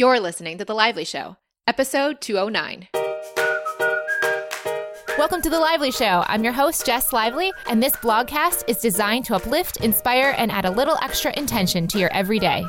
You're listening to The Lively Show, episode 209. Welcome to The Lively Show. I'm your host, Jess Lively, and this blogcast is designed to uplift, inspire, and add a little extra intention to your everyday.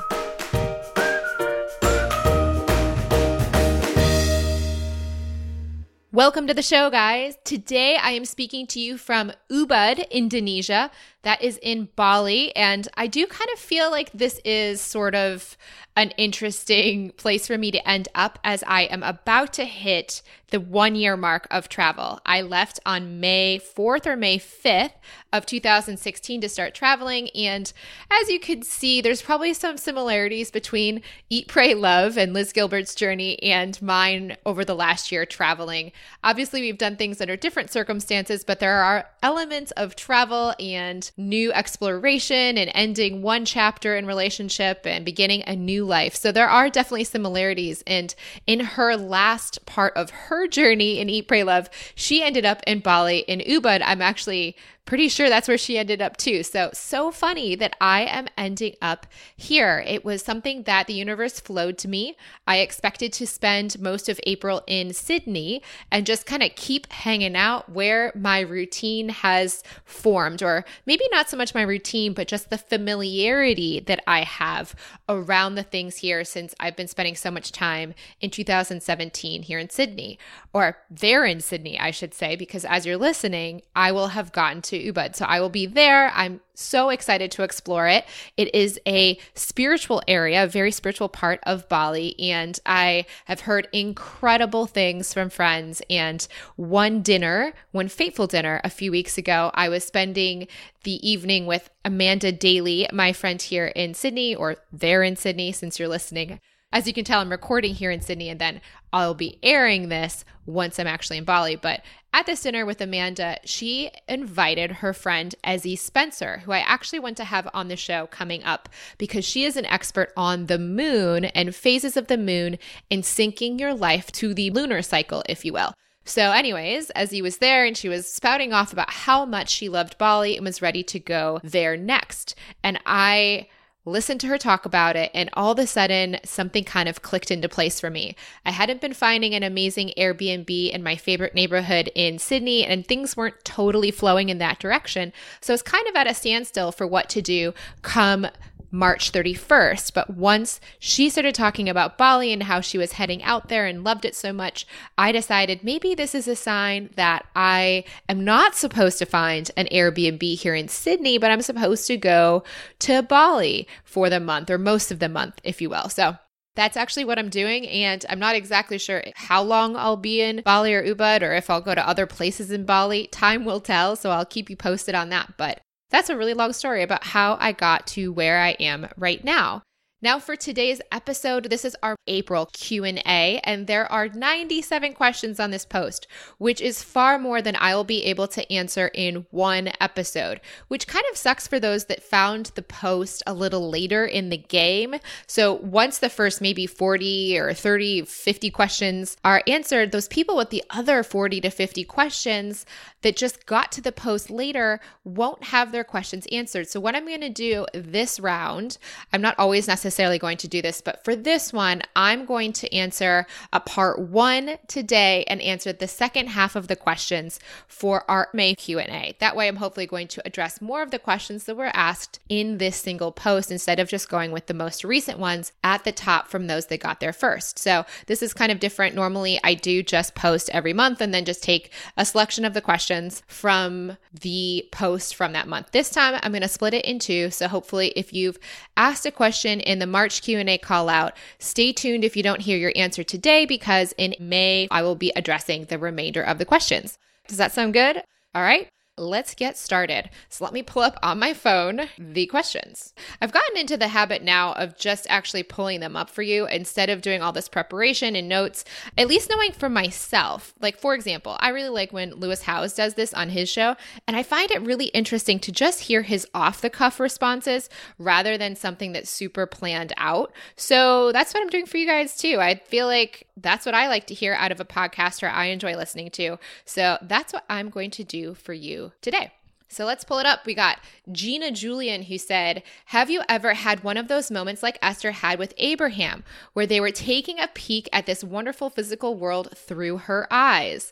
Welcome to the show, guys. Today I am speaking to you from Ubud, Indonesia. That is in Bali. And I do kind of feel like this is sort of an interesting place for me to end up as I am about to hit the one year mark of travel. I left on May 4th or May 5th of 2016 to start traveling. And as you can see, there's probably some similarities between Eat, Pray, Love and Liz Gilbert's journey and mine over the last year traveling. Obviously, we've done things under different circumstances, but there are elements of travel and new exploration and ending one chapter in relationship and beginning a new life. So there are definitely similarities. And in her last part of her journey in Eat, Pray, Love, she ended up in Bali in Ubud. I'm actually pretty sure that's where she ended up too. So, so funny that I am ending up here. It was something that the universe flowed to me. I expected to spend most of April in Sydney and just kind of keep hanging out where my routine has formed, or maybe not so much my routine, but just the familiarity that I have around the things here since I've been spending so much time in 2017 here in Sydney, or there in Sydney, I should say, because as you're listening, I will have gotten to Ubud. So I will be there. I'm so excited to explore it. It is a spiritual area, a very spiritual part of Bali. And I have heard incredible things from friends. And one dinner, one fateful dinner a few weeks ago, I was spending the evening with Amanda Daly, my friend here in Sydney, or there in Sydney, since you're listening. As you can tell, I'm recording here in Sydney and then I'll be airing this once I'm actually in Bali. But at this dinner with Amanda, she invited her friend Ezzy Spencer, who I actually want to have on the show coming up because she is an expert on the moon and phases of the moon and syncing your life to the lunar cycle, if you will. So, anyways, Ezzy was there and she was spouting off about how much she loved Bali and was ready to go there next. And I listened to her talk about it, and all of a sudden, something kind of clicked into place for me. I hadn't been finding an amazing Airbnb in my favorite neighborhood in Sydney, and things weren't totally flowing in that direction. So I was kind of at a standstill for what to do come March 31st. But once she started talking about Bali and how she was heading out there and loved it so much, I decided maybe this is a sign that I am not supposed to find an Airbnb here in Sydney, but I'm supposed to go to Bali for the month or most of the month, if you will. So that's actually what I'm doing. And I'm not exactly sure how long I'll be in Bali or Ubud or if I'll go to other places in Bali. Time will tell. So I'll keep you posted on that. But that's a really long story about how I got to where I am right now. Now for today's episode, this is our April Q&A and there are 97 questions on this post, which is far more than I will be able to answer in one episode, which kind of sucks for those that found the post a little later in the game. So once the first maybe 40 or 30, 50 questions are answered, those people with the other 40 to 50 questions that just got to the post later won't have their questions answered. So what I'm going to do this round, I'm not always necessarily necessarily going to do this, but for this one, I'm going to answer a part one today and answer the second half of the questions for our May Q&A. That way, I'm hopefully going to address more of the questions that were asked in this single post instead of just going with the most recent ones at the top from those that got there first. So this is kind of different. Normally, I do just post every month and then just take a selection of the questions from the post from that month. This time, I'm going to split it in two. So hopefully, if you've asked a question in the March Q&A call out. Stay tuned if you don't hear your answer today because in May I will be addressing the remainder of the questions. Does that sound good? All right let's get started. So let me pull up on my phone the questions. I've gotten into the habit now of just actually pulling them up for you instead of doing all this preparation and notes, at least knowing for myself. Like, for example, I really like when Lewis Howes does this on his show, and I find it really interesting to just hear his off the cuff responses rather than something that's super planned out. So that's what I'm doing for you guys too. I feel like that's what I like to hear out of a podcaster I enjoy listening to. So that's what I'm going to do for you today. So let's pull it up. We got Gina Julian who said, Have you ever had one of those moments like Esther had with Abraham, where they were taking a peek at this wonderful physical world through her eyes?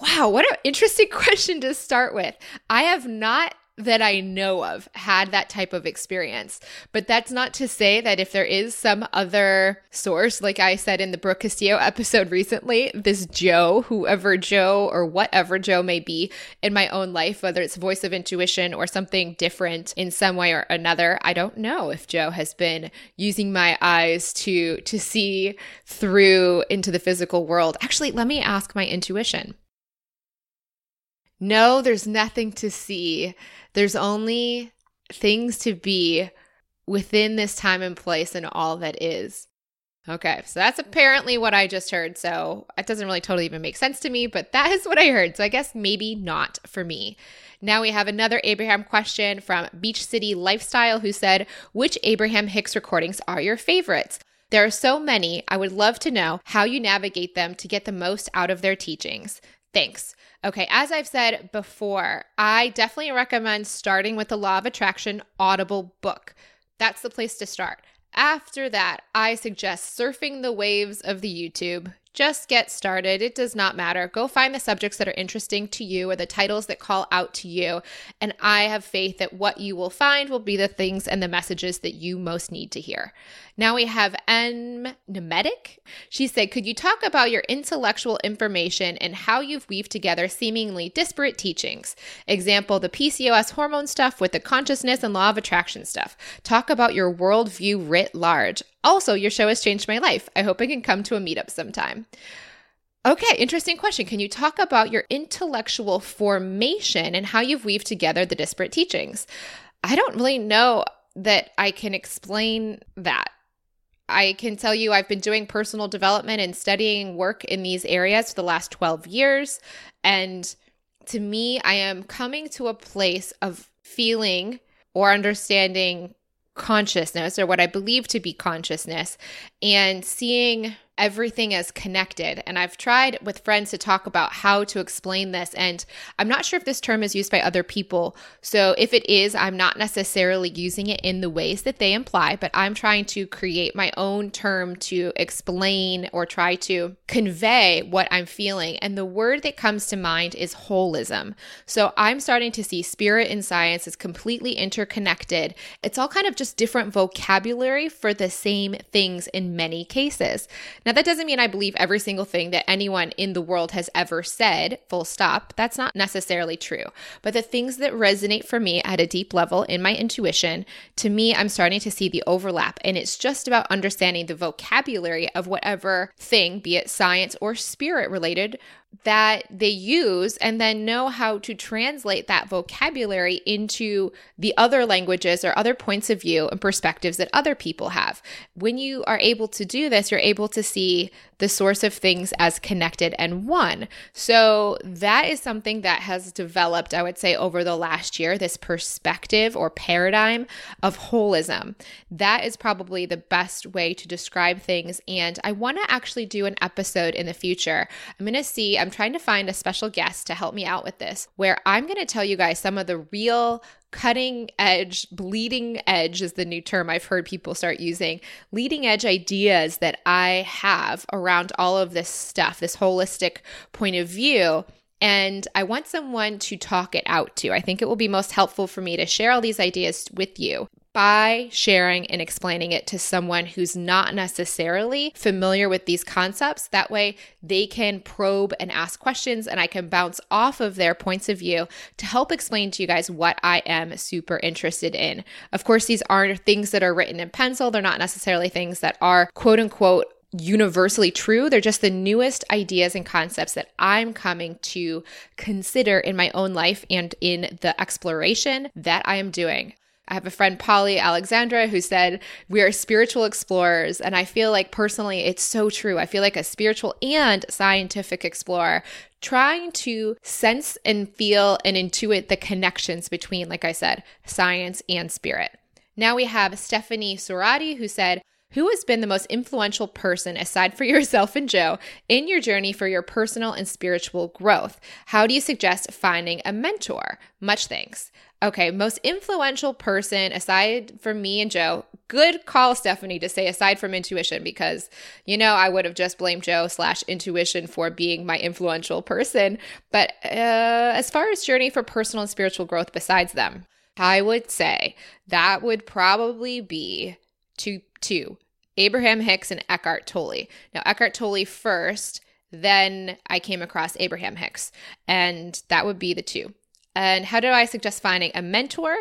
Wow, what an interesting question to start with. I have not that I know of had that type of experience. But that's not to say that if there is some other source, like I said in the Brooke Castillo episode recently, this Joe, whoever Joe or whatever Joe may be in my own life, whether it's voice of intuition or something different in some way or another, I don't know if Joe has been using my eyes to to see through into the physical world. Actually, let me ask my intuition. No, there's nothing to see. There's only things to be within this time and place and all that is. Okay, so that's apparently what I just heard. So it doesn't really totally even make sense to me, but that is what I heard. So I guess maybe not for me. Now we have another Abraham question from Beach City Lifestyle who said, Which Abraham Hicks recordings are your favorites? There are so many. I would love to know how you navigate them to get the most out of their teachings. Thanks. Okay, as I've said before, I definitely recommend starting with the Law of Attraction Audible book. That's the place to start. After that, I suggest surfing the waves of the YouTube, just get started. It does not matter. Go find the subjects that are interesting to you or the titles that call out to you. And I have faith that what you will find will be the things and the messages that you most need to hear. Now we have N Nemetic. She said, Could you talk about your intellectual information and how you've weaved together seemingly disparate teachings? Example, the PCOS hormone stuff with the consciousness and law of attraction stuff. Talk about your worldview writ large. Also, your show has changed my life. I hope I can come to a meetup sometime. Okay, interesting question. Can you talk about your intellectual formation and how you've weaved together the disparate teachings? I don't really know that I can explain that. I can tell you I've been doing personal development and studying work in these areas for the last 12 years. And to me, I am coming to a place of feeling or understanding consciousness or what I believe to be consciousness and seeing everything is connected. And I've tried with friends to talk about how to explain this. And I'm not sure if this term is used by other people. So if it is, I'm not necessarily using it in the ways that they imply, but I'm trying to create my own term to explain or try to convey what I'm feeling. And the word that comes to mind is holism. So I'm starting to see spirit and science is completely interconnected. It's all kind of just different vocabulary for the same things in many cases. Now, now, that doesn't mean I believe every single thing that anyone in the world has ever said, full stop. That's not necessarily true. But the things that resonate for me at a deep level in my intuition, to me, I'm starting to see the overlap. And it's just about understanding the vocabulary of whatever thing, be it science or spirit related, that they use and then know how to translate that vocabulary into the other languages or other points of view and perspectives that other people have. When you are able to do this, you're able to see the source of things as connected and one. So that is something that has developed, I would say, over the last year this perspective or paradigm of holism. That is probably the best way to describe things. And I want to actually do an episode in the future. I'm going to see I'm trying to find a special guest to help me out with this, where I'm going to tell you guys some of the real cutting edge, bleeding edge is the new term I've heard people start using, leading edge ideas that I have around all of this stuff, this holistic point of view and I want someone to talk it out to. I think it will be most helpful for me to share all these ideas with you by sharing and explaining it to someone who's not necessarily familiar with these concepts. That way, they can probe and ask questions, and I can bounce off of their points of view to help explain to you guys what I am super interested in. Of course, these aren't things that are written in pencil, they're not necessarily things that are quote unquote universally true. They're just the newest ideas and concepts that I'm coming to consider in my own life and in the exploration that I am doing. I have a friend, Polly Alexandra, who said, We are spiritual explorers. And I feel like personally, it's so true. I feel like a spiritual and scientific explorer trying to sense and feel and intuit the connections between, like I said, science and spirit. Now we have Stephanie Sorati, who said, Who has been the most influential person, aside for yourself and Joe, in your journey for your personal and spiritual growth? How do you suggest finding a mentor? Much thanks. Okay, most influential person aside from me and Joe. Good call, Stephanie, to say aside from intuition, because you know I would have just blamed Joe slash intuition for being my influential person. But uh, as far as journey for personal and spiritual growth, besides them, I would say that would probably be two two Abraham Hicks and Eckhart Tolle. Now Eckhart Tolle first, then I came across Abraham Hicks, and that would be the two. And how do I suggest finding a mentor?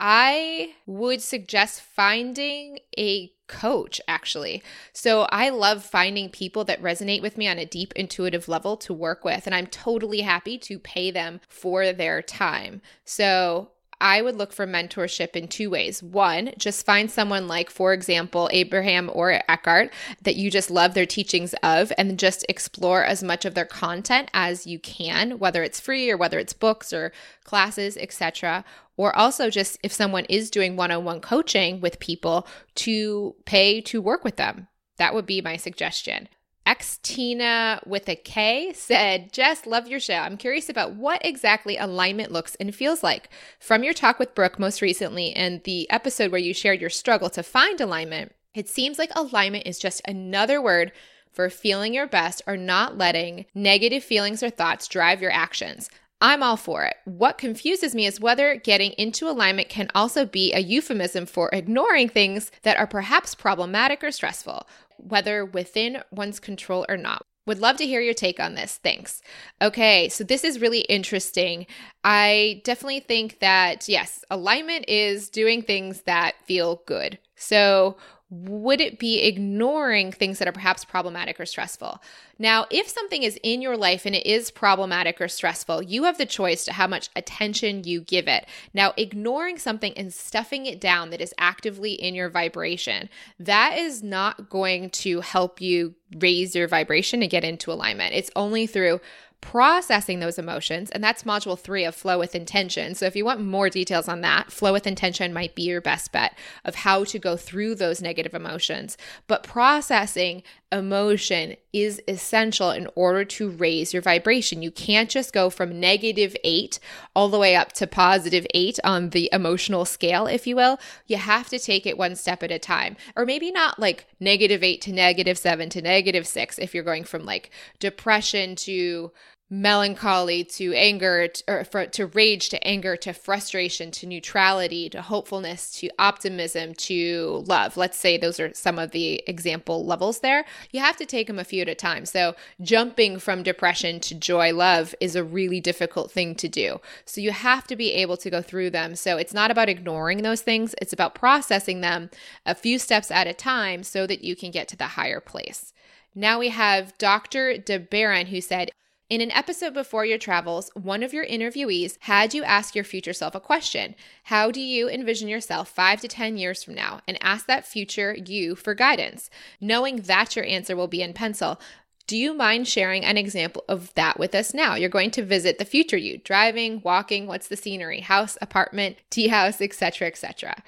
I would suggest finding a coach, actually. So I love finding people that resonate with me on a deep intuitive level to work with, and I'm totally happy to pay them for their time. So I would look for mentorship in two ways. One, just find someone like, for example, Abraham or Eckhart that you just love their teachings of and just explore as much of their content as you can, whether it's free or whether it's books or classes, etc. Or also just if someone is doing one-on-one coaching with people to pay to work with them. That would be my suggestion. X Tina with a K said, Jess, love your show. I'm curious about what exactly alignment looks and feels like. From your talk with Brooke most recently and the episode where you shared your struggle to find alignment, it seems like alignment is just another word for feeling your best or not letting negative feelings or thoughts drive your actions. I'm all for it. What confuses me is whether getting into alignment can also be a euphemism for ignoring things that are perhaps problematic or stressful whether within one's control or not. Would love to hear your take on this. Thanks. Okay, so this is really interesting. I definitely think that, yes, alignment is doing things that feel good. So, would it be ignoring things that are perhaps problematic or stressful? Now, if something is in your life and it is problematic or stressful, you have the choice to how much attention you give it. Now, ignoring something and stuffing it down that is actively in your vibration, that is not going to help you raise your vibration and get into alignment. It's only through processing those emotions. And that's module three of Flow with Intention. So if you want more details on that, Flow with Intention might be your best bet of how to go through those negative emotions. But processing emotion is essential in order to raise your vibration. You can't just go from negative eight all the way up to positive eight on the emotional scale, if you will. You have to take it one step at a time. Or maybe not like negative eight to negative seven to negative six if you're going from like depression to melancholy to anger or to rage to anger to frustration to neutrality to hopefulness to optimism to love. Let's say those are some of the example levels there. You have to take them a few at a time. So jumping from depression to joy love is a really difficult thing to do. So you have to be able to go through them. So it's not about ignoring those things. It's about processing them a few steps at a time so that you can get to the higher place. Now we have Dr. DeBaron who said, in an episode before your travels, one of your interviewees had you ask your future self a question How do you envision yourself five to 10 years from now? And ask that future you for guidance, knowing that your answer will be in pencil. Do you mind sharing an example of that with us now? You're going to visit the future you, driving, walking, what's the scenery, house, apartment, tea house, etc., etc.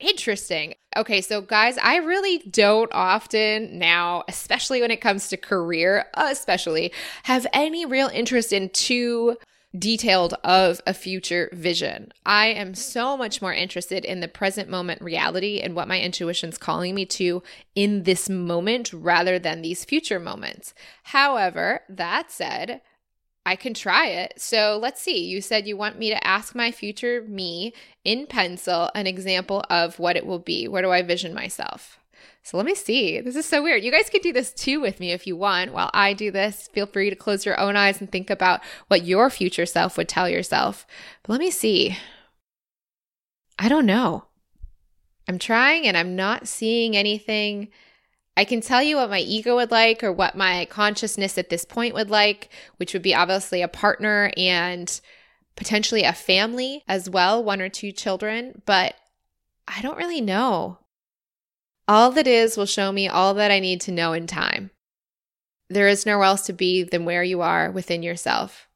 Interesting. Okay, so guys, I really don't often now, especially when it comes to career, especially, have any real interest in too detailed of a future vision. I am so much more interested in the present moment reality and what my intuition's calling me to in this moment rather than these future moments. However, that said, I can try it. So let's see. You said you want me to ask my future me in pencil an example of what it will be. Where do I vision myself? So let me see. This is so weird. You guys can do this too with me if you want. While I do this, feel free to close your own eyes and think about what your future self would tell yourself. But let me see. I don't know. I'm trying and I'm not seeing anything I can tell you what my ego would like or what my consciousness at this point would like, which would be obviously a partner and potentially a family as well, one or two children, but I don't really know. All that is will show me all that I need to know in time. There is nowhere else to be than where you are within yourself.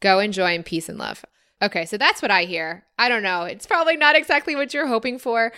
Go enjoy in peace and love. Okay, so that's what I hear. I don't know. It's probably not exactly what you're hoping for,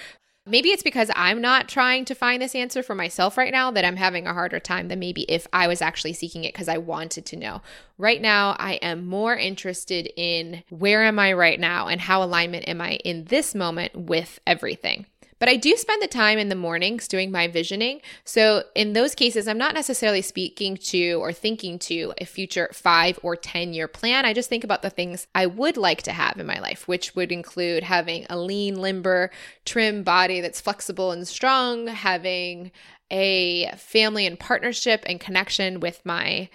Maybe it's because I'm not trying to find this answer for myself right now that I'm having a harder time than maybe if I was actually seeking it because I wanted to know. Right now, I am more interested in where am I right now and how alignment am I in this moment with everything. But I do spend the time in the mornings doing my visioning. So in those cases, I'm not necessarily speaking to or thinking to a future five or 10 year plan. I just think about the things I would like to have in my life, which would include having a lean, limber, trim body that's flexible and strong, having a family and partnership and connection with my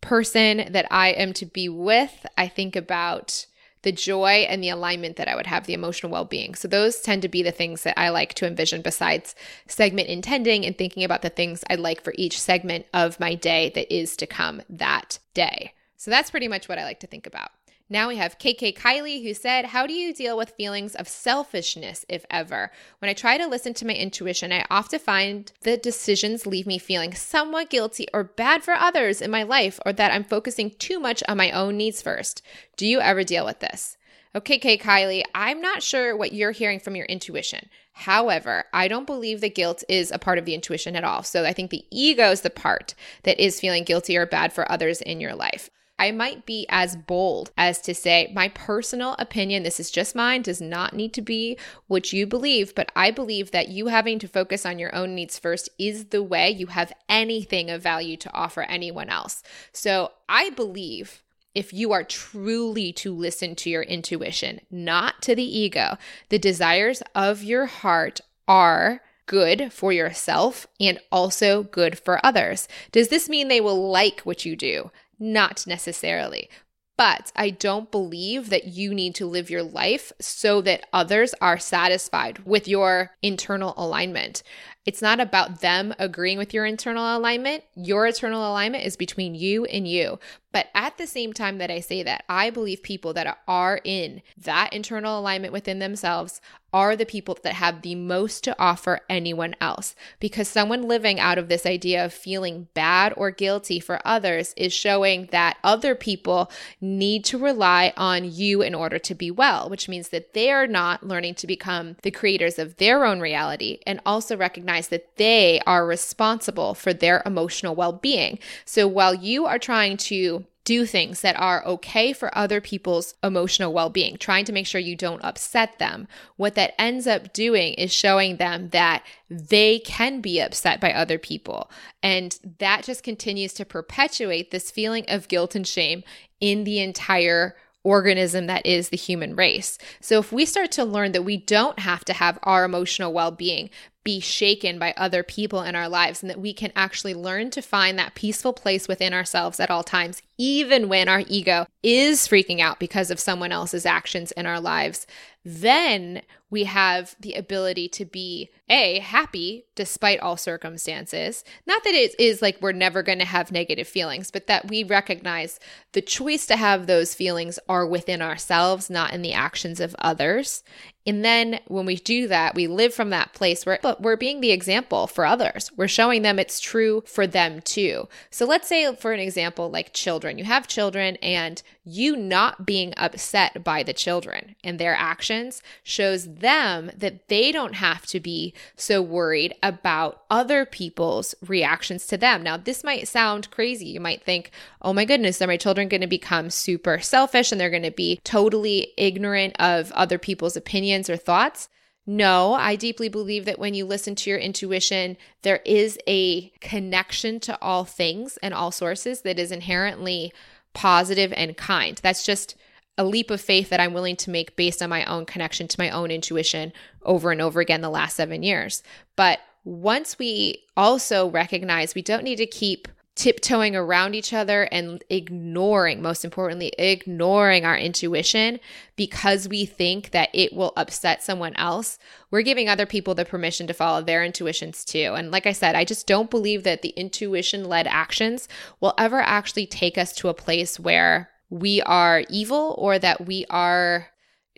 person that I am to be with. I think about the joy and the alignment that I would have, the emotional well being. So, those tend to be the things that I like to envision besides segment intending and thinking about the things I'd like for each segment of my day that is to come that day. So, that's pretty much what I like to think about. Now we have KK Kylie who said, How do you deal with feelings of selfishness, if ever? When I try to listen to my intuition, I often find the decisions leave me feeling somewhat guilty or bad for others in my life, or that I'm focusing too much on my own needs first. Do you ever deal with this? Okay, K. Kylie, I'm not sure what you're hearing from your intuition. However, I don't believe that guilt is a part of the intuition at all. So I think the ego is the part that is feeling guilty or bad for others in your life. I might be as bold as to say, my personal opinion, this is just mine, does not need to be what you believe, but I believe that you having to focus on your own needs first is the way you have anything of value to offer anyone else. So I believe if you are truly to listen to your intuition, not to the ego, the desires of your heart are good for yourself and also good for others. Does this mean they will like what you do? Not necessarily. But I don't believe that you need to live your life so that others are satisfied with your internal alignment. It's not about them agreeing with your internal alignment. Your internal alignment is between you and you. But at the same time that I say that, I believe people that are in that internal alignment within themselves are the people that have the most to offer anyone else. Because someone living out of this idea of feeling bad or guilty for others is showing that other people need to rely on you in order to be well, which means that they are not learning to become the creators of their own reality and also recognize that they are responsible for their emotional well being. So while you are trying to do things that are okay for other people's emotional well being, trying to make sure you don't upset them. What that ends up doing is showing them that they can be upset by other people. And that just continues to perpetuate this feeling of guilt and shame in the entire organism that is the human race. So if we start to learn that we don't have to have our emotional well being be shaken by other people in our lives and that we can actually learn to find that peaceful place within ourselves at all times, even when our ego is freaking out because of someone else's actions in our lives, then we have the ability to be a happy despite all circumstances. Not that it is like we're never going to have negative feelings but that we recognize the choice to have those feelings are within ourselves not in the actions of others and then when we do that, we live from that place where but we're being the example for others. We're showing them it's true for them too. So let's say, for an example, like children, you have children and you not being upset by the children and their actions shows them that they don't have to be so worried about other people's reactions to them. Now, this might sound crazy. You might think, oh my goodness, are my children going to become super selfish and they're going to be totally ignorant of other people's opinions or thoughts? No, I deeply believe that when you listen to your intuition, there is a connection to all things and all sources that is inherently positive and kind. That's just a leap of faith that I'm willing to make based on my own connection to my own intuition over and over again the last seven years. But once we also recognize we don't need to keep tiptoeing around each other and ignoring, most importantly, ignoring our intuition because we think that it will upset someone else, we're giving other people the permission to follow their intuitions too. And like I said, I just don't believe that the intuition led actions will ever actually take us to a place where we are evil or that we are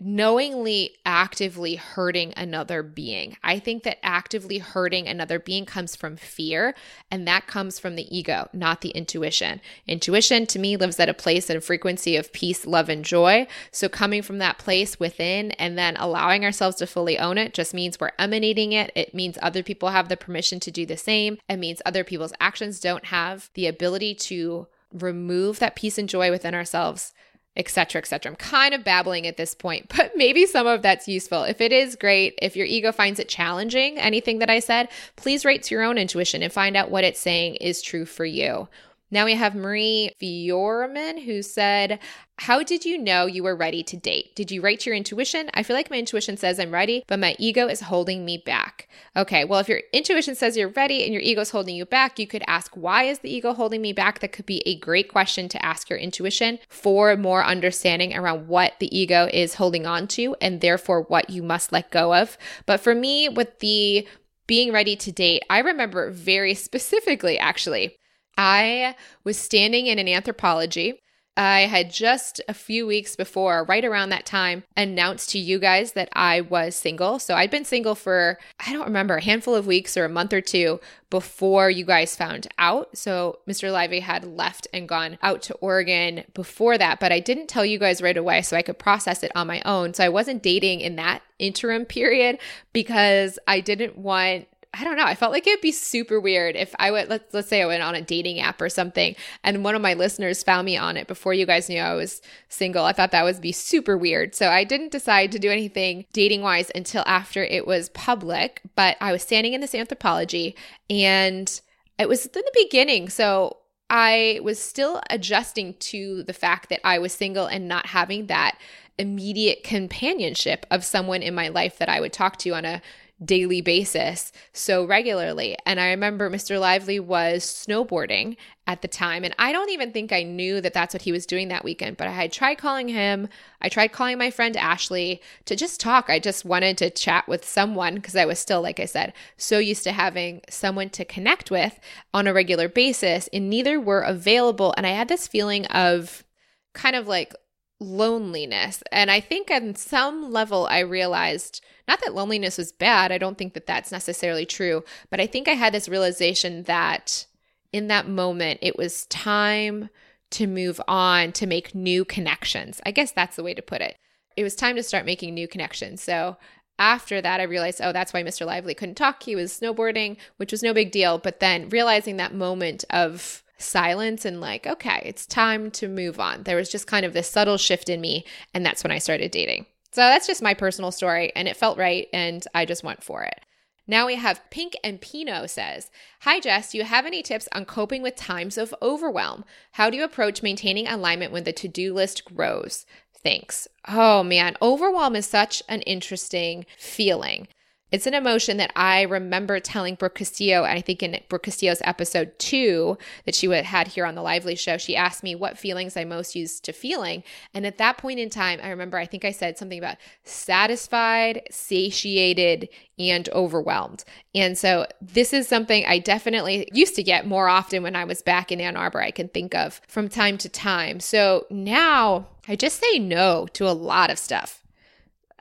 knowingly actively hurting another being. I think that actively hurting another being comes from fear, and that comes from the ego, not the intuition. Intuition to me lives at a place and frequency of peace, love, and joy. So, coming from that place within and then allowing ourselves to fully own it just means we're emanating it. It means other people have the permission to do the same. It means other people's actions don't have the ability to remove that peace and joy within ourselves etc etc i'm kind of babbling at this point but maybe some of that's useful. If it is great. If your ego finds it challenging anything that i said please write to your own intuition and find out what it's saying is true for you now we have Marie Fiorman who said, How did you know you were ready to date? Did you write your intuition? I feel like my intuition says I'm ready, but my ego is holding me back. Okay, well, if your intuition says you're ready and your ego is holding you back, you could ask, Why is the ego holding me back? That could be a great question to ask your intuition for more understanding around what the ego is holding on to and therefore what you must let go of. But for me, with the being ready to date, I remember very specifically actually I was standing in an Anthropologie. I had just a few weeks before, right around that time, announced to you guys that I was single. So I'd been single for, I don't remember, a handful of weeks or a month or two before you guys found out. So Mr. Lively had left and gone out to Oregon before that, but I didn't tell you guys right away so I could process it on my own. So I wasn't dating in that interim period because I didn't want I don't know. I felt like it'd be super weird if I went, let's, let's say I went on a dating app or something and one of my listeners found me on it before you guys knew I was single. I thought that would be super weird. So I didn't decide to do anything dating wise until after it was public, but I was standing in this Anthropologie and it was in the beginning. So I was still adjusting to the fact that I was single and not having that immediate companionship of someone in my life that I would talk to on a daily basis so regularly. And I remember Mr. Lively was snowboarding at the time. And I don't even think I knew that that's what he was doing that weekend, but I had tried calling him. I tried calling my friend Ashley to just talk. I just wanted to chat with someone because I was still, like I said, so used to having someone to connect with on a regular basis. And neither were available. And I had this feeling of kind of like loneliness. And I think on some level, I realized not that loneliness was bad. I don't think that that's necessarily true. But I think I had this realization that in that moment, it was time to move on to make new connections. I guess that's the way to put it. It was time to start making new connections. So after that, I realized, oh, that's why Mr. Lively couldn't talk. He was snowboarding, which was no big deal. But then realizing that moment of silence and like, okay, it's time to move on. There was just kind of this subtle shift in me. And that's when I started dating. So that's just my personal story. And it felt right. And I just went for it. Now we have Pink and Pino says, Hi Jess, do you have any tips on coping with times of overwhelm? How do you approach maintaining alignment when the to do list grows? Thanks. Oh man, overwhelm is such an interesting feeling. It's an emotion that I remember telling Brooke Castillo, and I think in Brooke Castillo's episode two that she had here on the Lively Show, she asked me what feelings I most used to feeling. And at that point in time, I remember I think I said something about satisfied, satiated, and overwhelmed. And so this is something I definitely used to get more often when I was back in Ann Arbor, I can think of from time to time. So now I just say no to a lot of stuff.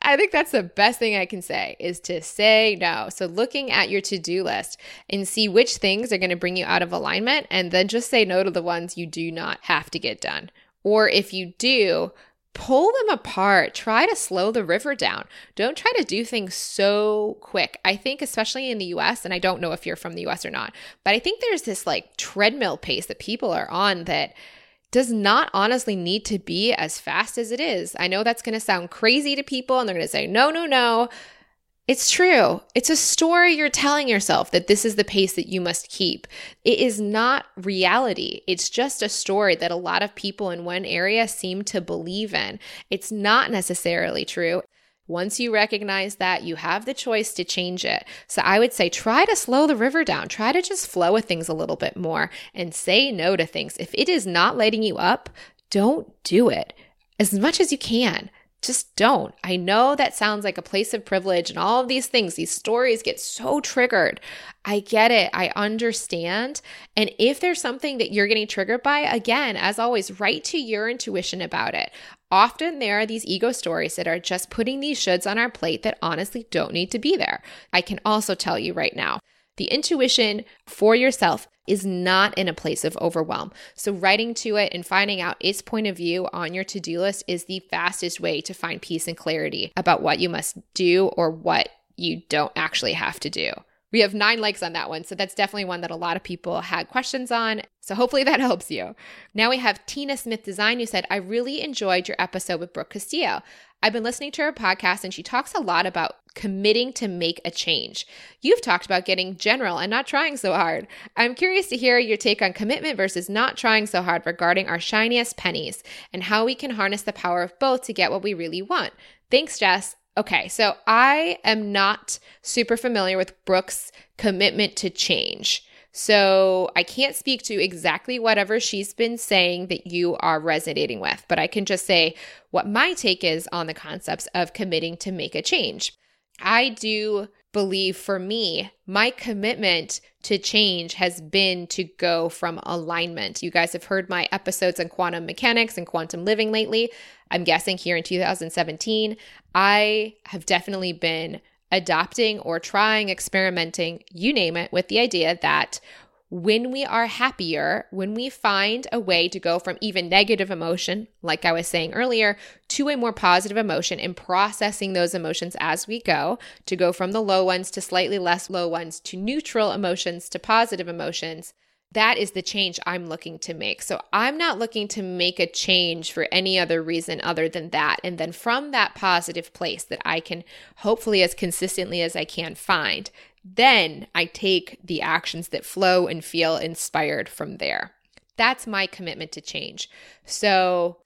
I think that's the best thing I can say is to say no. So looking at your to-do list and see which things are going to bring you out of alignment and then just say no to the ones you do not have to get done. Or if you do, pull them apart. Try to slow the river down. Don't try to do things so quick. I think, especially in the US, and I don't know if you're from the US or not, but I think there's this like treadmill pace that people are on that does not honestly need to be as fast as it is. I know that's going to sound crazy to people and they're going to say, no, no, no. It's true. It's a story you're telling yourself that this is the pace that you must keep. It is not reality. It's just a story that a lot of people in one area seem to believe in. It's not necessarily true. Once you recognize that, you have the choice to change it. So I would say try to slow the river down. Try to just flow with things a little bit more and say no to things. If it is not lighting you up, don't do it as much as you can. Just don't. I know that sounds like a place of privilege and all of these things. These stories get so triggered. I get it. I understand. And if there's something that you're getting triggered by, again, as always, write to your intuition about it. Often there are these ego stories that are just putting these shoulds on our plate that honestly don't need to be there. I can also tell you right now the intuition for yourself is not in a place of overwhelm. So, writing to it and finding out its point of view on your to do list is the fastest way to find peace and clarity about what you must do or what you don't actually have to do. We have nine likes on that one. So that's definitely one that a lot of people had questions on. So hopefully that helps you. Now we have Tina Smith Design who said, I really enjoyed your episode with Brooke Castillo. I've been listening to her podcast and she talks a lot about committing to make a change. You've talked about getting general and not trying so hard. I'm curious to hear your take on commitment versus not trying so hard regarding our shiniest pennies and how we can harness the power of both to get what we really want. Thanks, Jess. Okay, so I am not super familiar with Brooke's commitment to change. So I can't speak to exactly whatever she's been saying that you are resonating with, but I can just say what my take is on the concepts of committing to make a change. I do believe for me, my commitment to change has been to go from alignment. You guys have heard my episodes on quantum mechanics and quantum living lately. I'm guessing here in 2017, I have definitely been adopting or trying, experimenting, you name it, with the idea that when we are happier, when we find a way to go from even negative emotion, like I was saying earlier, to a more positive emotion and processing those emotions as we go, to go from the low ones to slightly less low ones to neutral emotions to positive emotions, that is the change I'm looking to make. So I'm not looking to make a change for any other reason other than that. And then from that positive place that I can hopefully as consistently as I can find, then I take the actions that flow and feel inspired from there. That's my commitment to change. So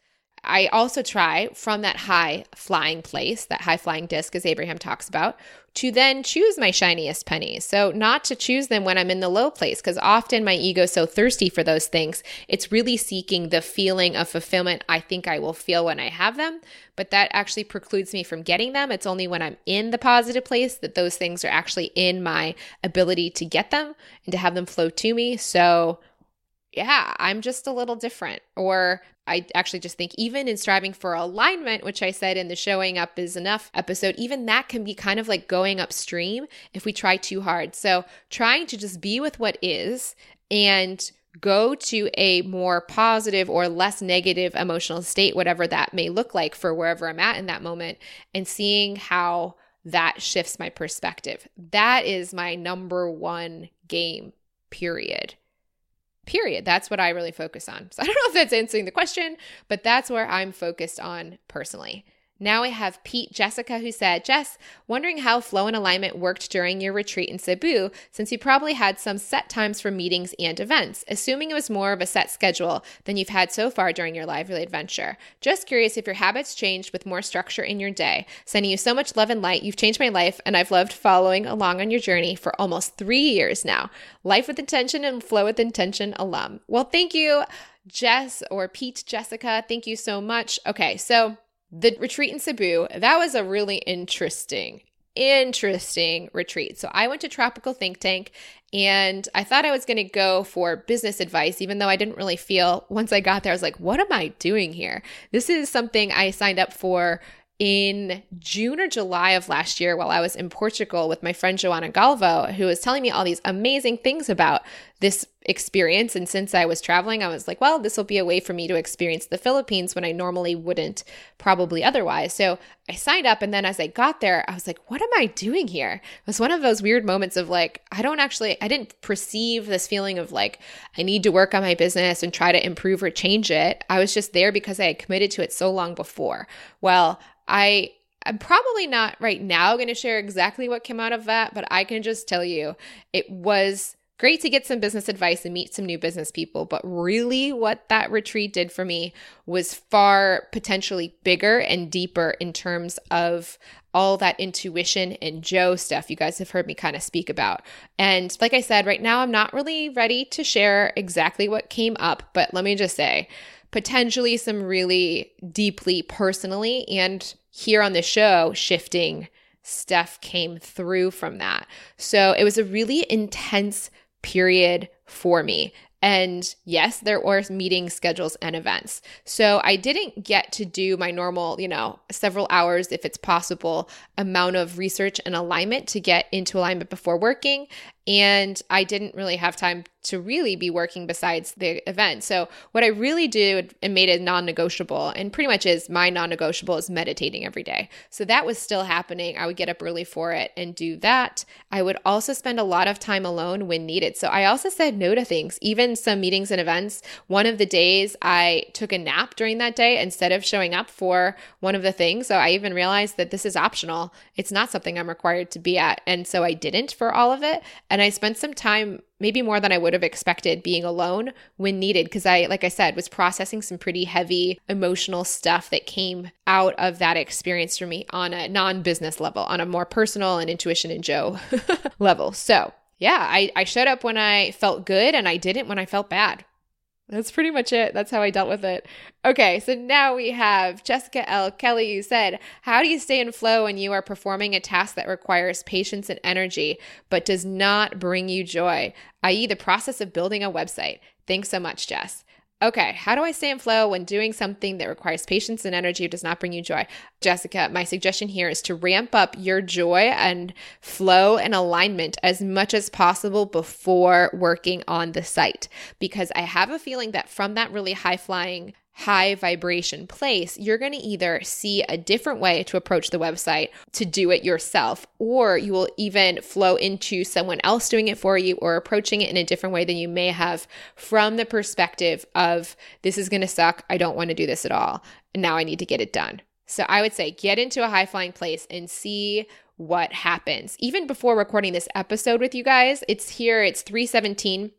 I also try from that high flying place, that high flying disc, as Abraham talks about, to then choose my shiniest pennies. So, not to choose them when I'm in the low place, because often my ego is so thirsty for those things. It's really seeking the feeling of fulfillment I think I will feel when I have them, but that actually precludes me from getting them. It's only when I'm in the positive place that those things are actually in my ability to get them and to have them flow to me. So, yeah, I'm just a little different. Or I actually just think, even in striving for alignment, which I said in the showing up is enough episode, even that can be kind of like going upstream if we try too hard. So, trying to just be with what is and go to a more positive or less negative emotional state, whatever that may look like for wherever I'm at in that moment, and seeing how that shifts my perspective. That is my number one game, period. Period. That's what I really focus on. So I don't know if that's answering the question, but that's where I'm focused on personally. Now I have Pete Jessica who said, Jess, wondering how flow and alignment worked during your retreat in Cebu, since you probably had some set times for meetings and events, assuming it was more of a set schedule than you've had so far during your lively adventure. Just curious if your habits changed with more structure in your day. Sending you so much love and light. You've changed my life, and I've loved following along on your journey for almost three years now. Life with intention and flow with intention alum. Well, thank you. Jess or Pete Jessica, thank you so much. Okay, so the retreat in Cebu, that was a really interesting, interesting retreat. So I went to Tropical Think Tank and I thought I was going to go for business advice, even though I didn't really feel once I got there, I was like, what am I doing here? This is something I signed up for in June or July of last year while I was in Portugal with my friend Joanna Galvo, who was telling me all these amazing things about this experience. And since I was traveling, I was like, well, this will be a way for me to experience the Philippines when I normally wouldn't probably otherwise. So I signed up. And then as I got there, I was like, what am I doing here? It was one of those weird moments of like, I don't actually, I didn't perceive this feeling of like, I need to work on my business and try to improve or change it. I was just there because I had committed to it so long before. Well, I I'm probably not right now going to share exactly what came out of that, but I can just tell you it was Great to get some business advice and meet some new business people, but really what that retreat did for me was far potentially bigger and deeper in terms of all that intuition and Joe stuff you guys have heard me kind of speak about. And like I said, right now I'm not really ready to share exactly what came up, but let me just say, potentially some really deeply personally and here on the show shifting stuff came through from that. So it was a really intense period for me. And yes, there were meeting schedules and events. So I didn't get to do my normal, you know, several hours, if it's possible, amount of research and alignment to get into alignment before working. And I didn't really have time to really be working besides the event. So, what I really did and made it non negotiable, and pretty much is my non negotiable, is meditating every day. So, that was still happening. I would get up early for it and do that. I would also spend a lot of time alone when needed. So, I also said no to things, even some meetings and events. One of the days I took a nap during that day instead of showing up for one of the things. So, I even realized that this is optional. It's not something I'm required to be at. And so, I didn't for all of it. And I spent some time maybe more than I would have expected being alone when needed because I like I said was processing some pretty heavy emotional stuff that came out of that experience for me on a non-business level, on a more personal and intuition and Joe level. So, yeah, I, I showed up when I felt good and I didn't when I felt bad. That's pretty much it. That's how I dealt with it. Okay, so now we have Jessica L. Kelly who said, How do you stay in flow when you are performing a task that requires patience and energy, but does not bring you joy, i.e., the process of building a website? Thanks so much, Jess. Okay, how do I stay in flow when doing something that requires patience and energy does not bring you joy? Jessica, my suggestion here is to ramp up your joy and flow and alignment as much as possible before working on the site. Because I have a feeling that from that really high flying high vibration place, you're going to either see a different way to approach the website to do it yourself, or you will even flow into someone else doing it for you or approaching it in a different way than you may have from the perspective of this is going to suck. I don't want to do this at all. Now I need to get it done. So I would say get into a high flying place and see what happens. Even before recording this episode with you guys, it's here, it's 317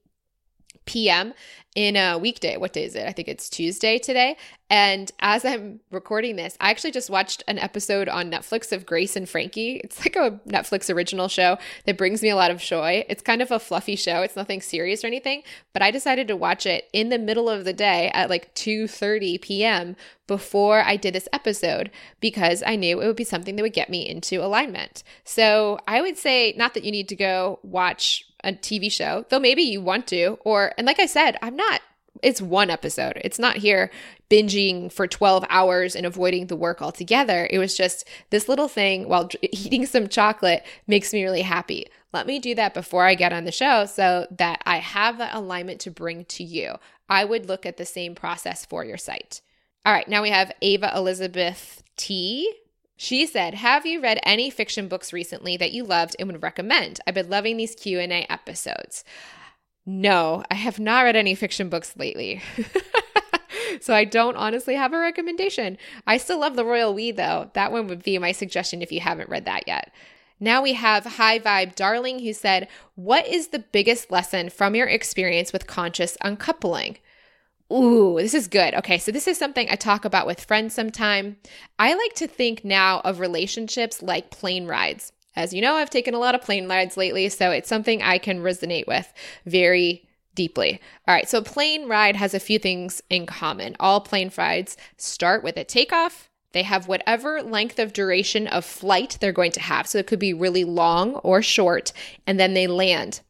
p.m. in a weekday. What day is it? I think it's Tuesday today. And as I'm recording this, I actually just watched an episode on Netflix of Grace and Frankie. It's like a Netflix original show that brings me a lot of joy. It's kind of a fluffy show. It's nothing serious or anything, but I decided to watch it in the middle of the day at like 2:30 p.m. before I did this episode because I knew it would be something that would get me into alignment. So, I would say not that you need to go watch a TV show, though maybe you want to. Or, and like I said, I'm not, it's one episode. It's not here binging for 12 hours and avoiding the work altogether. It was just this little thing while eating some chocolate makes me really happy. Let me do that before I get on the show so that I have that alignment to bring to you. I would look at the same process for your site. All right, now we have Ava Elizabeth T. She said, "Have you read any fiction books recently that you loved and would recommend? I've been loving these Q&A episodes." No, I have not read any fiction books lately. so I don't honestly have a recommendation. I still love The Royal We though. That one would be my suggestion if you haven't read that yet. Now we have High Vibe Darling who said, What is the biggest lesson from your experience with conscious uncoupling? Ooh, this is good. Okay, so this is something I talk about with friends sometime. I like to think now of relationships like plane rides. As you know, I've taken a lot of plane rides lately, so it's something I can resonate with very deeply. All right, so plane ride has a few things in common. All plane rides start with a takeoff. They have whatever length of duration of flight they're going to have. So it could be really long or short, and then they land.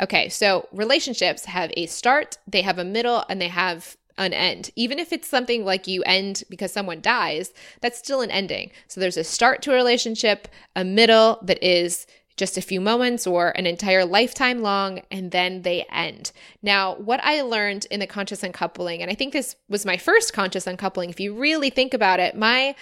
Okay, so relationships have a start, they have a middle, and they have an end. Even if it's something like you end because someone dies, that's still an ending. So there's a start to a relationship, a middle that is just a few moments or an entire lifetime long, and then they end. Now, what I learned in the conscious uncoupling, and I think this was my first conscious uncoupling, if you really think about it, my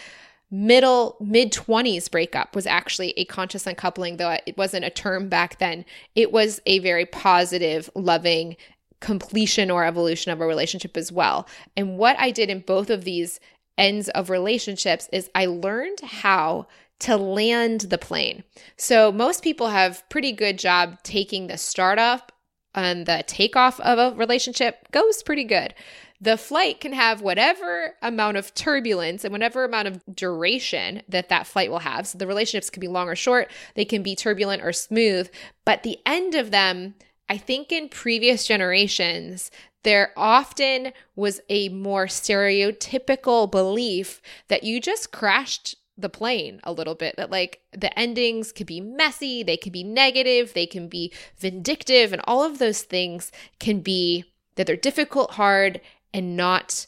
middle mid 20s breakup was actually a conscious uncoupling though it wasn't a term back then. It was a very positive loving completion or evolution of a relationship as well. And what i did in both of these ends of relationships is i learned how to land the plane. So most people have pretty good job taking the start and the takeoff of a relationship goes pretty good. The flight can have whatever amount of turbulence and whatever amount of duration that that flight will have. So the relationships can be long or short, they can be turbulent or smooth, but the end of them, I think in previous generations, there often was a more stereotypical belief that you just crashed the plane a little bit that like the endings could be messy, they could be negative, they can be vindictive, and all of those things can be that they're difficult, hard, and not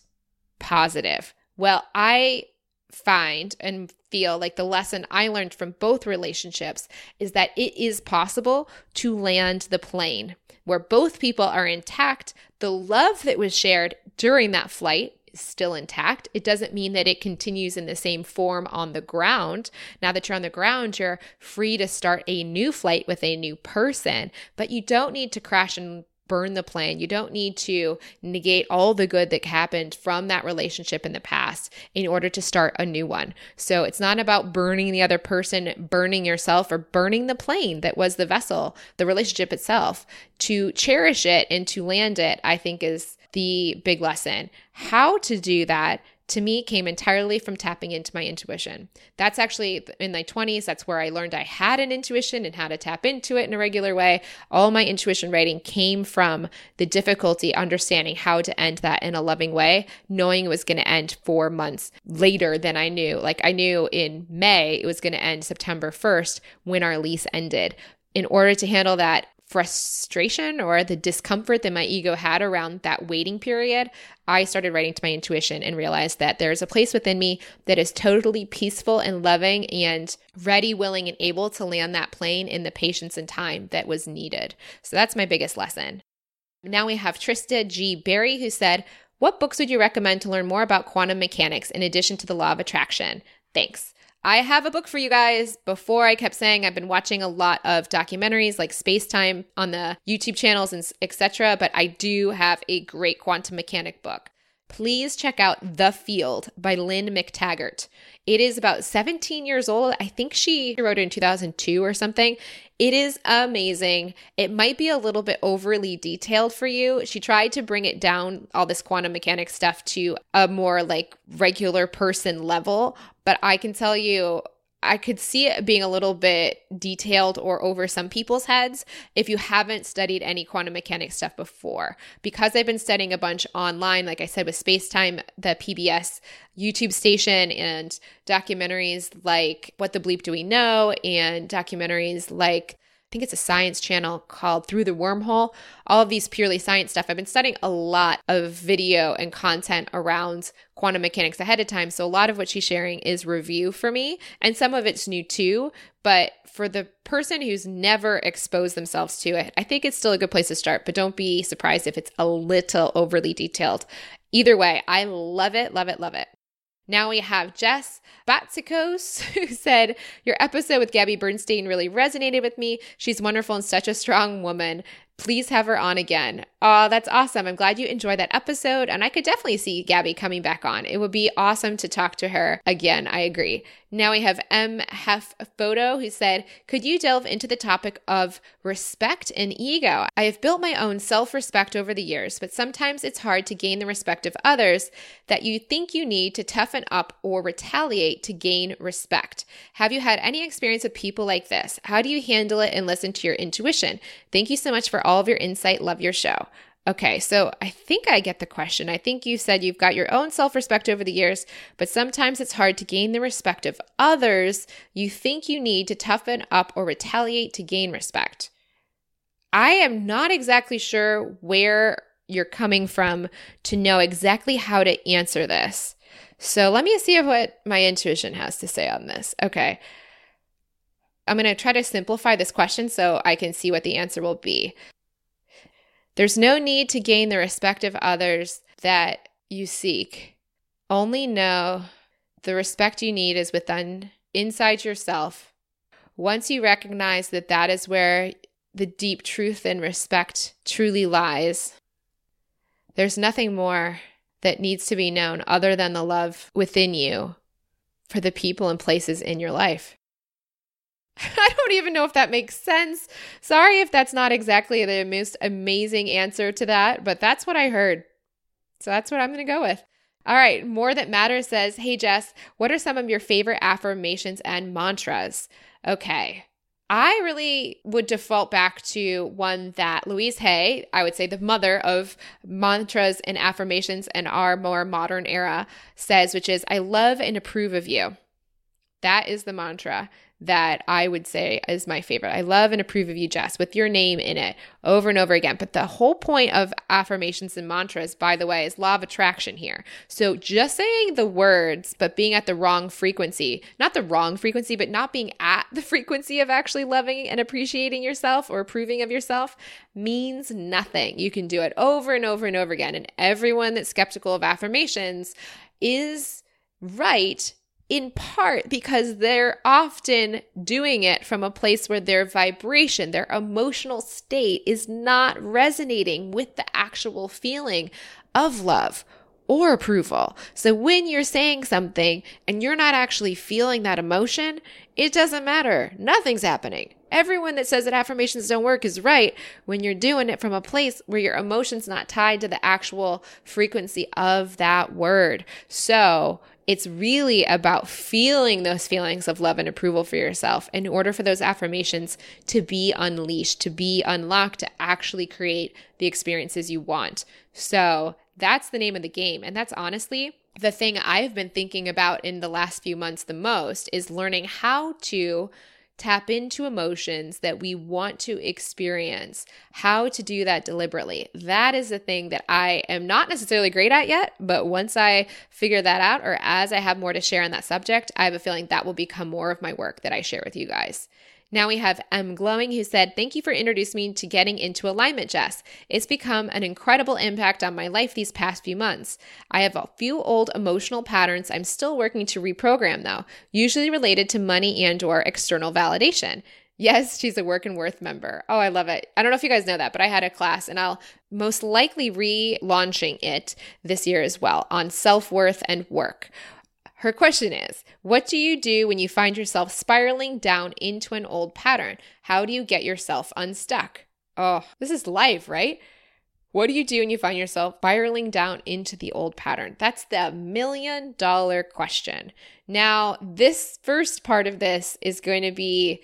positive. Well, I find and feel like the lesson I learned from both relationships is that it is possible to land the plane where both people are intact. The love that was shared during that flight is still intact. It doesn't mean that it continues in the same form on the ground. Now that you're on the ground, you're free to start a new flight with a new person, but you don't need to crash and burn the plane. You don't need to negate all the good that happened from that relationship in the past in order to start a new one. So it's not about burning the other person, burning yourself, or burning the plane that was the vessel, the relationship itself. To cherish it and to land it, I think is the big lesson. How to do that to me came entirely from tapping into my intuition. That's actually in my 20s, that's where I learned I had an intuition and how to tap into it in a regular way. All my intuition writing came from the difficulty understanding how to end that in a loving way, knowing it was going to end four months later than I knew. Like I knew in May it was going to end September 1st when our lease ended. In order to handle that frustration or the discomfort that my ego had around that waiting period, I started writing to my intuition and realized that there's a place within me that is totally peaceful and loving and ready, willing, and able to land that plane in the patience and time that was needed. So that's my biggest lesson. Now we have Trista G. Berry who said, What books would you recommend to learn more about quantum mechanics in addition to the law of attraction? Thanks. I have a book for you guys. Before I kept saying I've been watching a lot of documentaries like Space Time on the YouTube channels and etc., but I do have a great quantum mechanic book. Please check out The Field by Lynne McTaggart. It is about 17 years old. I think she wrote it in 2002 or something. It is amazing. It might be a little bit overly detailed for you. She tried to bring it down, all this quantum mechanics stuff, to a more like regular person level, but I can tell you, I could see it being a little bit detailed or over some people's heads if you haven't studied any quantum mechanics stuff before. Because I've been studying a bunch online, like I said, with Spacetime, the PBS YouTube station, and documentaries like What the Bleep Do We Know, and documentaries like think it's a science channel called Through the Wormhole. All of these purely science stuff. I've been studying a lot of video and content around quantum mechanics ahead of time. So a lot of what she's sharing is review for me, and some of it's new too. But for the person who's never exposed themselves to it, I think it's still a good place to start. But don't be surprised if it's a little overly detailed. Either way, I love it, love it, love it. Now we have Jess Batsikos, who said, Your episode with Gabby Bernstein really resonated with me. She's wonderful and such a strong woman. Please have her on again. Oh, that's awesome. I'm glad you enjoyed that episode. And I could definitely see Gabby coming back on. It would be awesome to talk to her again. I agree. Now we have M. Hef Photo who said, Could you delve into the topic of respect and ego? I have built my own self respect over the years, but sometimes it's hard to gain the respect of others that you think you need to toughen up or retaliate to gain respect. Have you had any experience with people like this? How do you handle it and listen to your intuition? Thank you so much for all of your insight. Love your show. Okay, so I think I get the question. I think you said you've got your own self respect over the years, but sometimes it's hard to gain the respect of others you think you need to toughen up or retaliate to gain respect. I am not exactly sure where you're coming from to know exactly how to answer this. So let me see what my intuition has to say on this. Okay. I'm going to try to simplify this question so I can see what the answer will be. There's no need to gain the respect of others that you seek. Only know the respect you need is within inside yourself. Once you recognize that that is where the deep truth and respect truly lies, there's nothing more that needs to be known other than the love within you for the people and places in your life. I don't even know if that makes sense. Sorry if that's not exactly the most amazing answer to that, but that's what I heard. So that's what I'm going to go with. All right, More That Matters says, Hey Jess, what are some of your favorite affirmations and mantras? Okay. I really would default back to one that Louise Hay, I would say the mother of mantras and affirmations in our more modern era, says, which is, I love and approve of you. That is the mantra that I would say is my favorite. I love and approve of you, Jess, with your name in it over and over again. But the whole point of affirmations and mantras, by the way, is law of attraction here. So just saying the words, but being at the wrong frequency, not the wrong frequency, but not being at the frequency of actually loving and appreciating yourself or approving of yourself means nothing. You can do it over and over and over again. And everyone that's skeptical of affirmations is right in part because they're often doing it from a place where their vibration, their emotional state is not resonating with the actual feeling of love or approval. So when you're saying something and you're not actually feeling that emotion, it doesn't matter. Nothing's happening. Everyone that says that affirmations don't work is right when you're doing it from a place where your emotion's not tied to the actual frequency of that word. So it's really about feeling those feelings of love and approval for yourself in order for those affirmations to be unleashed, to be unlocked, to actually create the experiences you want. So that's the name of the game. And that's honestly the thing I've been thinking about in the last few months the most is learning how to tap into emotions that we want to experience, how to do that deliberately. That is the thing that I am not necessarily great at yet, but once I figure that out, or as I have more to share on that subject, I have a feeling that will become more of my work that I share with you guys. Now we have M Glowing who said, Thank you for introducing me to getting into alignment, Jess. It's become an incredible impact on my life these past few months. I have a few old emotional patterns I'm still working to reprogram though, usually related to money and or external validation. Yes, she's a Work and Worth member. Oh, I love it. I don't know if you guys know that, but I had a class and I'll most likely relaunching it this year as well on self worth and work. Her question is What do you do when you find yourself spiraling down into an old pattern? How do you get yourself unstuck? Oh, this is life, right? What do you do when you find yourself spiraling down into the old pattern? That's the million dollar question. Now, this first part of this is going to be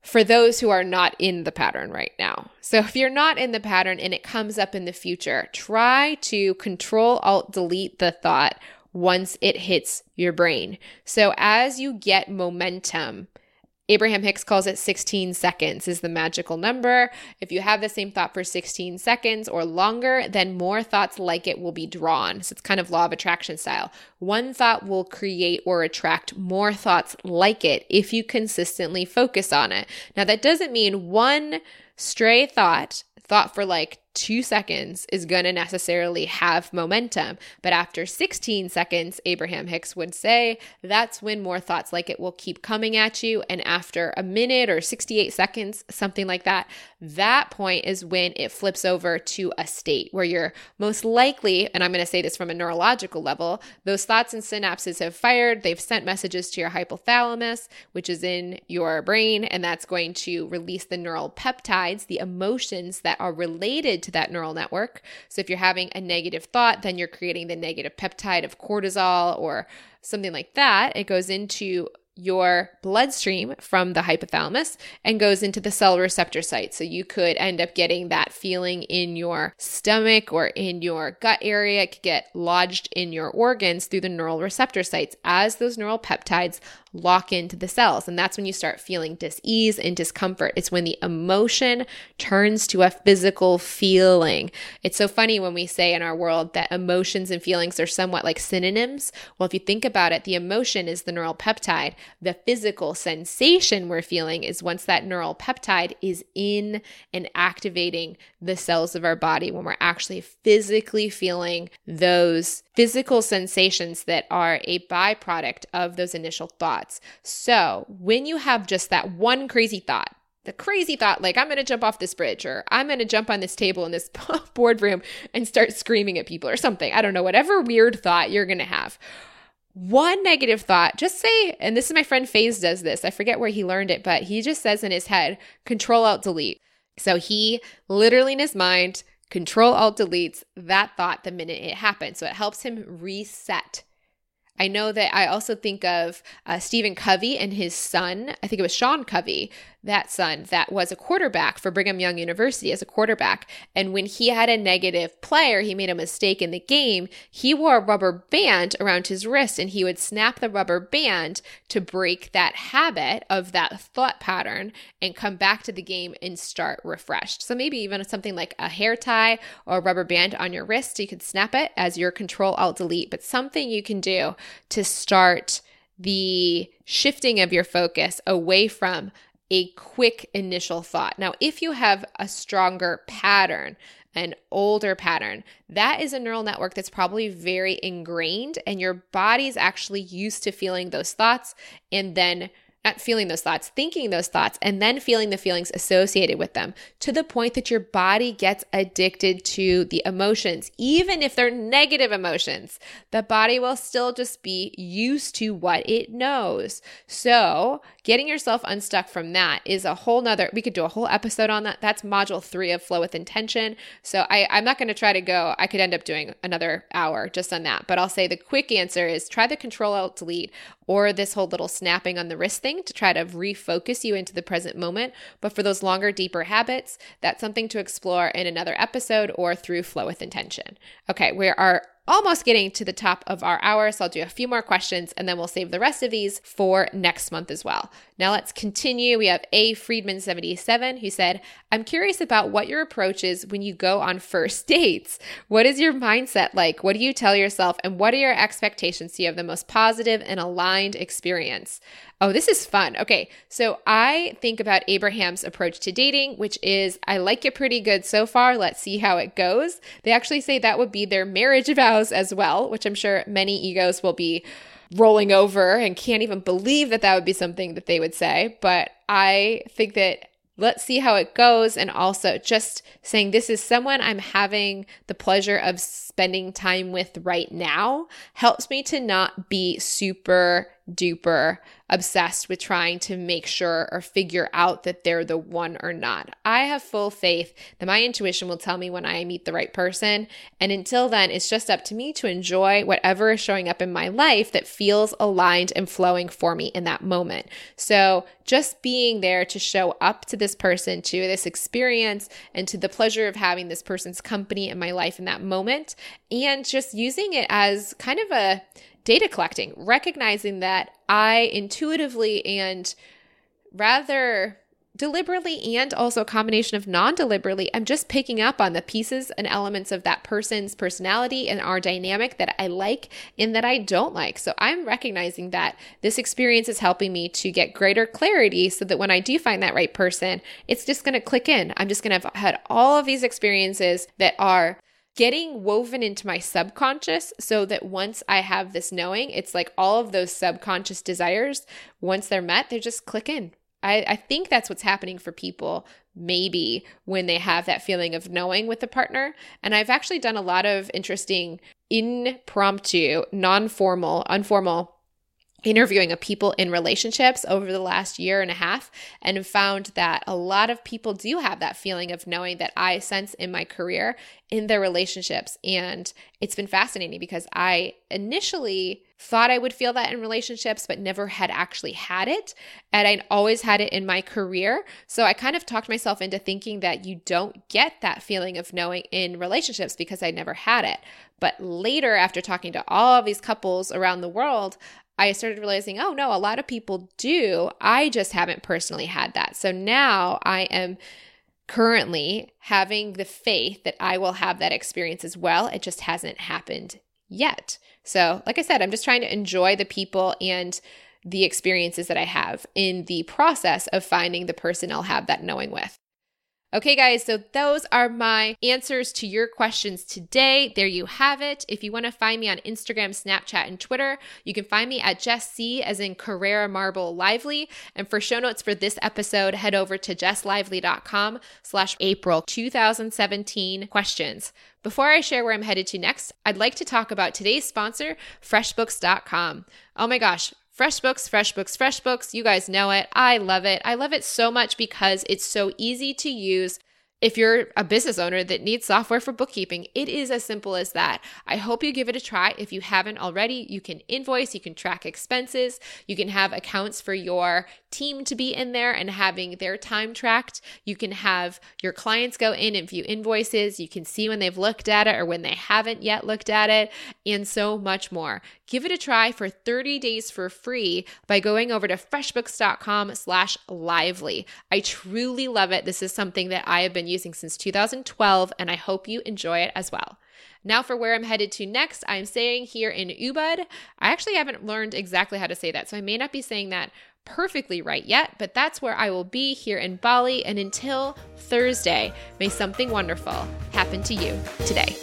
for those who are not in the pattern right now. So if you're not in the pattern and it comes up in the future, try to control alt delete the thought once it hits your brain. So as you get momentum, Abraham Hicks calls it 16 seconds is the magical number. If you have the same thought for 16 seconds or longer, then more thoughts like it will be drawn. So it's kind of law of attraction style. One thought will create or attract more thoughts like it if you consistently focus on it. Now that doesn't mean one stray thought, thought for like two seconds is going to necessarily have momentum. But after 16 seconds, Abraham Hicks would say, that's when more thoughts like it will keep coming at you. And after a minute or 68 seconds, something like that, that point is when it flips over to a state where you're most likely, and I'm going to say this from a neurological level, those thoughts and synapses have fired. They've sent messages to your hypothalamus, which is in your brain, and that's going to release the neural peptides, the emotions that are related to that neural network. So if you're having a negative thought, then you're creating the negative peptide of cortisol or something like that. It goes into your bloodstream from the hypothalamus and goes into the cell receptor site. So you could end up getting that feeling in your stomach or in your gut area. It could get lodged in your organs through the neural receptor sites as those neural peptides lock into the cells. And that's when you start feeling dis-ease and discomfort. It's when the emotion turns to a physical feeling. It's so funny when we say in our world that emotions and feelings are somewhat like synonyms. Well, if you think about it, the emotion is the neural peptide. The physical sensation we're feeling is once that neural peptide is in and activating the cells of our body when we're actually physically feeling those physical sensations that are a byproduct of those initial thoughts. So when you have just that one crazy thought, the crazy thought, like, I'm going to jump off this bridge, or I'm going to jump on this table in this boardroom and start screaming at people, or something. I don't know, whatever weird thought you're going to have. one negative thought, just say, and this is my friend Faze does this. I forget where he learned it, but he just says in his head, control alt delete. So he literally in his mind, control alt deletes that thought the minute it happens. So it helps him reset I know that I also think of uh, Stephen Covey and his son. I think it was Sean Covey that son that was a quarterback for Brigham Young University as a quarterback. And when he had a negative player, he made a mistake in the game, he wore a rubber band around his wrist and he would snap the rubber band to break that habit of that thought pattern and come back to the game and start refreshed. So maybe even something like a hair tie or a rubber band on your wrist, you could snap it as your control alt delete, but something you can do to start the shifting of your focus away from a quick initial thought. Now, if you have a stronger pattern, an older pattern, that is a neural network that's probably very ingrained, and your body's actually used to feeling those thoughts and then not feeling those thoughts, thinking those thoughts, and then feeling the feelings associated with them to the point that your body gets addicted to the emotions. Even if they're negative emotions, the body will still just be used to what it knows. So, getting yourself unstuck from that is a whole nother, we could do a whole episode on that. That's module three of Flow with Intention. So, I, I'm not going to try to go, I could end up doing another hour just on that, but I'll say the quick answer is try the control alt delete or this whole little snapping on the wrist thing to try to refocus you into the present moment. But for those longer, deeper habits, that's something to explore in another episode or through Flow with Intention. Okay, we are almost getting to the top of our hour, so I'll do a few more questions and then we'll save the rest of these for next month as well. Now let's continue. We have A. Friedman77 who said, I'm curious about what your approach is when you go on first dates. What is your mindset like? What do you tell yourself? And what are your expectations so you have the most positive and aligned experience? Oh, this is fun. Okay, so I think about Abraham's approach to dating, which is I like it pretty good so far. Let's see how it goes. They actually say that would be their marriage vows as well, which I'm sure many egos will be rolling over and can't even believe that that would be something that they would say. But I think that let's see how it goes. And also just saying, this is someone I'm having the pleasure of spending time with right now helps me to not be super duper obsessed with trying to make sure or figure out that they're the one or not. I have full faith that my intuition will tell me when I meet the right person. And until then, it's just up to me to enjoy whatever is showing up in my life that feels aligned and flowing for me in that moment. So just being there to show up to this person, to this experience, and to the pleasure of having this person's company in my life in that moment, and just using it as kind of a data collecting, recognizing that I intuitively and rather deliberately and also a combination of non deliberately, I'm just picking up on the pieces and elements of that person's personality and our dynamic that I like and that I don't like. So I'm recognizing that this experience is helping me to get greater clarity so that when I do find that right person, it's just going to click in. I'm just going to have had all of these experiences that are getting woven into my subconscious so that once I have this knowing, it's like all of those subconscious desires, once they're met, they just click in. I, I think that's what's happening for people maybe when they have that feeling of knowing with a partner. And I've actually done a lot of interesting impromptu, non formal, informal interviewing of people in relationships over the last year and a half and found that a lot of people do have that feeling of knowing that I sense in my career in their relationships. And it's been fascinating because I initially thought I would feel that in relationships, but never had actually had it. And I'd always had it in my career. So I kind of talked myself into thinking that you don't get that feeling of knowing in relationships because I never had it. But later, after talking to all of these couples around the world, I started realizing, oh no, a lot of people do. I just haven't personally had that. So now I am currently having the faith that I will have that experience as well. It just hasn't happened yet. So, like I said, I'm just trying to enjoy the people and the experiences that I have in the process of finding the person I'll have that knowing with. Okay, guys, so those are my answers to your questions today. There you have it. If you want to find me on Instagram, Snapchat, and Twitter, you can find me at Jess C as in Carrara Marble Lively. And for show notes for this episode, head over to jesslively.com slash April 2017 questions. Before I share where I'm headed to next, I'd like to talk about today's sponsor, FreshBooks.com. Oh my gosh, FreshBooks, FreshBooks, FreshBooks. You guys know it. I love it. I love it so much because it's so easy to use if you're a business owner that needs software for bookkeeping, it is as simple as that. I hope you give it a try. If you haven't already, you can invoice, you can track expenses, you can have accounts for your team to be in there and having their time tracked. You can have your clients go in and view invoices. You can see when they've looked at it or when they haven't yet looked at it, and so much more. Give it a try for 30 days for free by going over to freshbooks.com slash lively. I truly love it. This is something that I have been using since 2012, and I hope you enjoy it as well. Now, for where I'm headed to next, I'm staying here in Ubud. I actually haven't learned exactly how to say that, so I may not be saying that perfectly right yet, but that's where I will be here in Bali. And until Thursday, may something wonderful happen to you today.